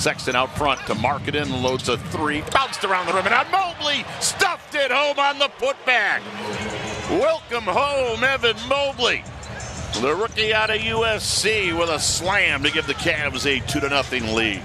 Sexton out front to Markkanen, loads a three, bounced around the rim, and out Mobley stuffed it home on the putback. Welcome home, Evan Mobley. The rookie out of USC with a slam to give the Cavs a 2 0 lead.